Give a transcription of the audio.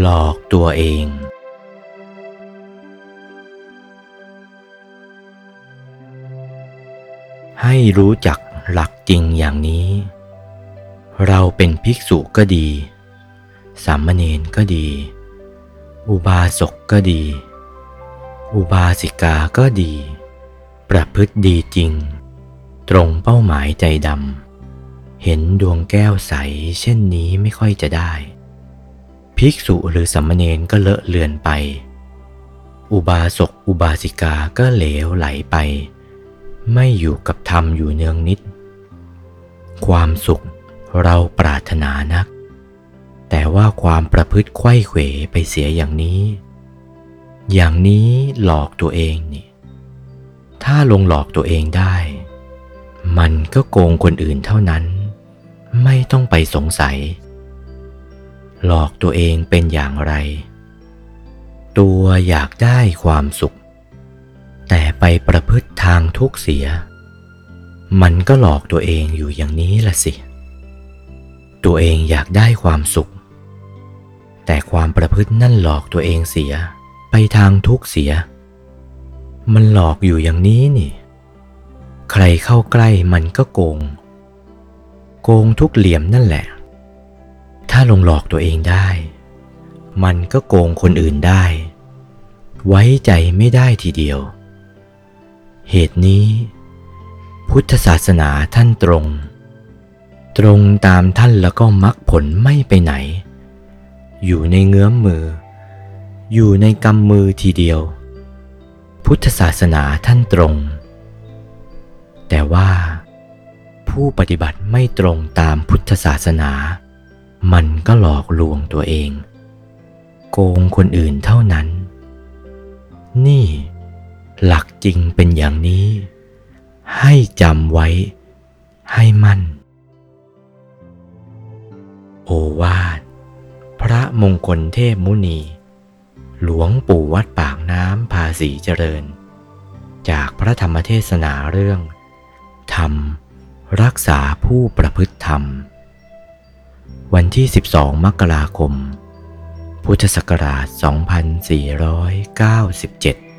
หลอกตัวเอง ให้รู้จักหลักจริงอย่างนี้ เราเป็นภิกษุก็ดี สามเณรก็ดี อุบาสกก็ดี อุบาสิกาก็ดี ประพฤติดีจริง ตรงเป้าหมายใจดำเห็นดวงแก้วใสเช่นนี้ไม่ค่อยจะได้ ภิกษุหรือสามเณรก็เลอะเลือนไป อุบาสกอุบาสิกาก็เหลวไหลไป ไม่อยู่กับธรรมอยู่เนืองนิด ความสุขเราปรารถนานัก แต่ว่าความประพฤติไข้เขวไปเสียอย่างนี้ อย่างนี้หลอกตัวเองนี่ ถ้าลงหลอกตัวเองได้ มันก็โกงคนอื่นเท่านั้น ไม่ต้องไปสงสัย หลอกตัวเองเป็นอย่างไร ตัวอยากได้ความสุข แต่ไปประพฤติทางทุกเสีย มันก็หลอกตัวเองอยู่อย่างนี้ละสิ ตัวเองอยากได้ความสุข แต่ความประพฤตินั่นหลอกตัวเองเสีย ไปทางทุกเสีย มันหลอกอยู่อย่างนี้นี่ ใครเข้าใกล้มันก็โกง โกงทุกเหลี่ยมนั่นแหละ ถ้าลงหลอกตัวเองได้ มันก็โกงคนอื่นได้ ไว้ใจไม่ได้ทีเดียว เหตุนี้ พุทธศาสนาท่านตรง ตรงตามท่านแล้วก็มรรคผลไม่ไปไหน อยู่ในเงื้อมมือ อยู่ในกำมือทีเดียว พุทธศาสนาท่านตรง แต่ว่าผู้ปฏิบัติไม่ตรงตามพุทธศาสนา มันก็หลอกลวงตัวเอง โกงคนอื่นเท่านั้น นี่ หลักจริงเป็นอย่างนี้ ให้จำไว้ ให้มั่น โอวาท พระมงคลเทพมุนี หลวงปู่วัดปากน้ำภาษีเจริญ จากพระธรรมเทศนาเรื่อง ธรรม รักษาผู้ประพฤติธรรม วันที่ 12 มกราคม พุทธศักราช 2497